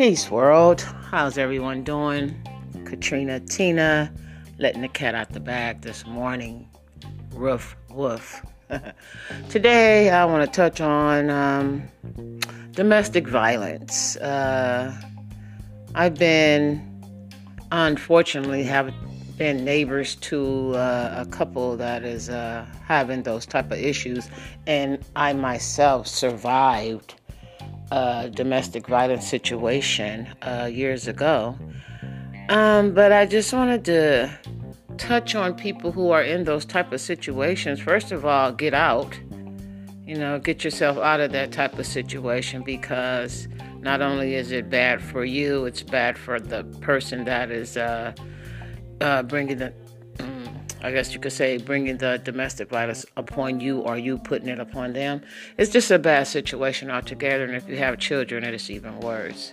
Peace, world. How's everyone doing? Katrina Tina letting the cat out the bag this morning. Roof, woof. Today, I want to touch on um, domestic violence. Uh, I've been, unfortunately, have been neighbors to uh, a couple that is uh, having those type of issues, and I myself survived a domestic violence situation uh, years ago. Um, but I just wanted to touch on people who are in those type of situations. First of all, get out. You know, get yourself out of that type of situation because not only is it bad for you, it's bad for the person that is uh, uh, bringing the I guess you could say, bringing the domestic violence upon you or you putting it upon them. It's just a bad situation altogether. And if you have children, it is even worse.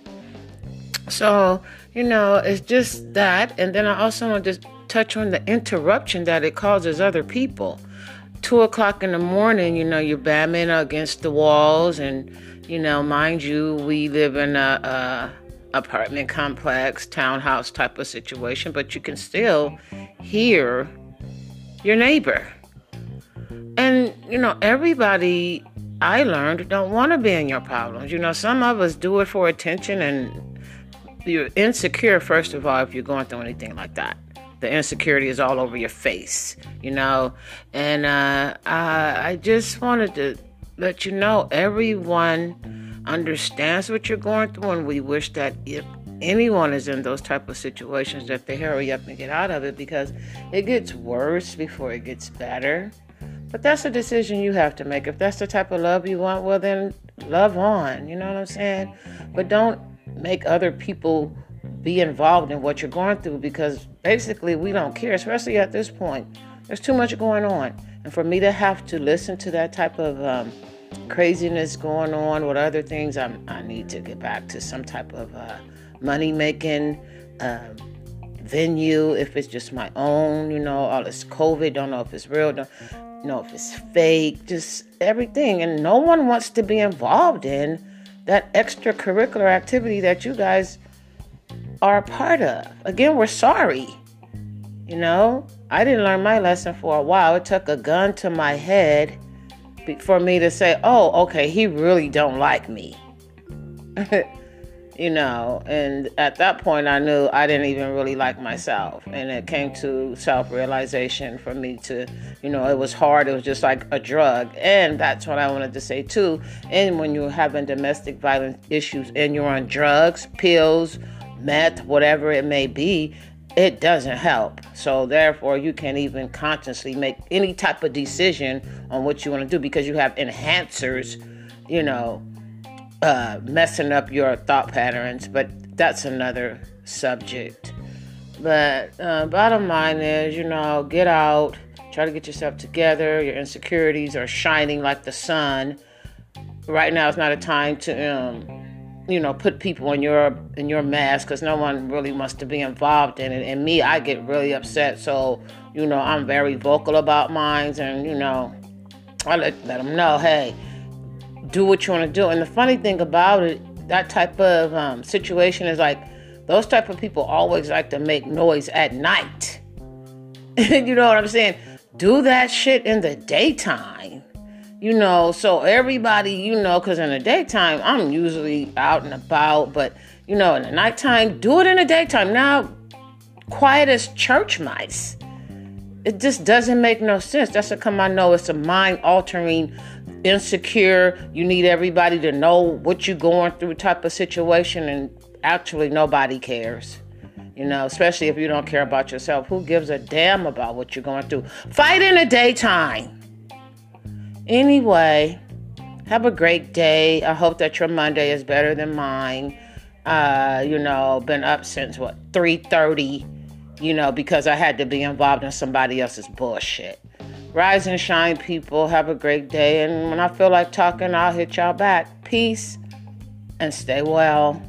So, you know, it's just that. And then I also want to touch on the interruption that it causes other people. Two o'clock in the morning, you know, you're bamming against the walls. And, you know, mind you, we live in a, a apartment complex, townhouse type of situation, but you can still hear your neighbor. And, you know, everybody I learned don't want to be in your problems. You know, some of us do it for attention and you're insecure, first of all, if you're going through anything like that. The insecurity is all over your face, you know. And uh, I, I just wanted to let you know everyone understands what you're going through, and we wish that anyone is in those type of situations that they hurry up and get out of it because it gets worse before it gets better. But that's a decision you have to make. If that's the type of love you want, well then love on. You know what I'm saying? But don't make other people be involved in what you're going through because basically we don't care, especially at this point. There's too much going on. And for me to have to listen to that type of um, craziness going on with other things, I'm, i need to get back to some type of uh, money making um, venue, if it's just my own, you know, all this COVID, don't know if it's real, don't know if it's fake, just everything. And no one wants to be involved in that extracurricular activity that you guys are a part of. Again, we're sorry. You know, I didn't learn my lesson for a while. It took a gun to my head for me to say, "Oh, okay, he really don't like me." you know and at that point i knew i didn't even really like myself. And it came to self-realization for me to you know it was hard. It was just like a drug. And that's what i wanted to say too. And when you're having domestic violence issues and you're on drugs pills meth whatever it may be it doesn't help. So therefore you can't even consciously make any type of decision on what you want to do because you have enhancers you know uh, messing up your thought patterns, but that's another subject. But uh, bottom line is, you know, get out, try to get yourself together. Your insecurities are shining like the sun. Right now is not a time to, um, you know, put people in your in your mask because no one really wants to be involved in it. And me, I get really upset. So, you know, I'm very vocal about mines, and you know, I let let them know, hey, do what you want to do. And the funny thing about it, that type of um, situation is like those type of people always like to make noise at night. you know what I'm saying? Do that shit in the daytime. You know, so everybody, you know, because in the daytime, I'm usually out and about, but you know, in the nighttime, do it in the daytime. Now, quiet as church mice. It just doesn't make no sense. That's how come I know it's a mind altering insecure, you need everybody to know what you're going through type of situation, and actually nobody cares. You know, especially if you don't care about yourself. Who gives a damn about what you're going through? Fight in the daytime. Anyway, have a great day. I hope that your Monday is better than mine. Uh, you know, been up since what 3:30, you know, because I had to be involved in somebody else's bullshit. Rise and shine, people. Have a great day. And when I feel like talking, I'll hit y'all back. Peace and stay well.